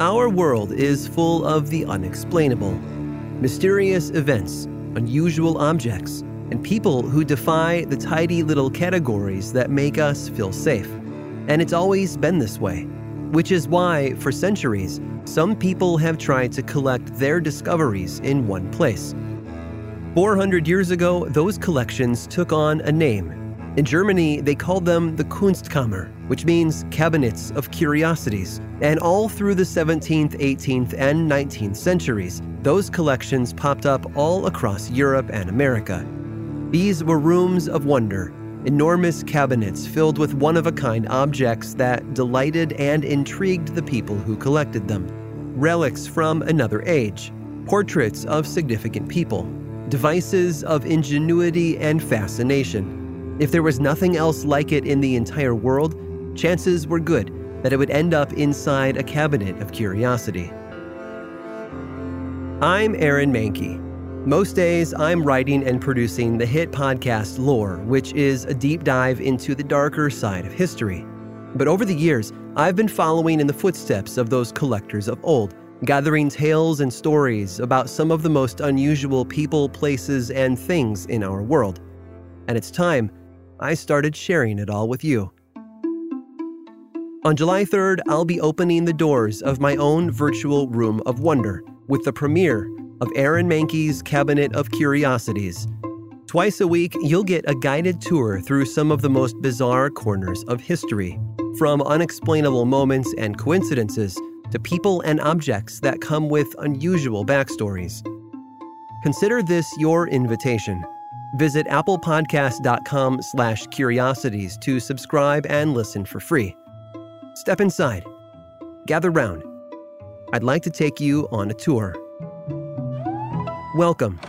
Our world is full of the unexplainable mysterious events, unusual objects, and people who defy the tidy little categories that make us feel safe. And it's always been this way, which is why, for centuries, some people have tried to collect their discoveries in one place. 400 years ago, those collections took on a name. In Germany, they called them the Kunstkammer, which means cabinets of curiosities. And all through the 17th, 18th, and 19th centuries, those collections popped up all across Europe and America. These were rooms of wonder, enormous cabinets filled with one of a kind objects that delighted and intrigued the people who collected them. Relics from another age, portraits of significant people, devices of ingenuity and fascination. If there was nothing else like it in the entire world, chances were good that it would end up inside a cabinet of curiosity. I'm Aaron Mahnke. Most days, I'm writing and producing the hit podcast Lore, which is a deep dive into the darker side of history. But over the years, I've been following in the footsteps of those collectors of old gathering tales and stories about some of the most unusual people, places, and things in our world. And it's time I started sharing it all with you. On July 3rd, I'll be opening the doors of my own virtual room of wonder with the premiere of Aaron Mahnke's Cabinet of Curiosities. Twice a week, you'll get a guided tour through some of the most bizarre corners of history, from unexplainable moments and coincidences to people and objects that come with unusual backstories. Consider this your invitation. Visit applepodcast.com slash curiosities to subscribe and listen for free. Step inside. Gather round. I'd like to take you on a tour. Welcome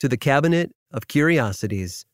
to the Cabinet of Curiosities.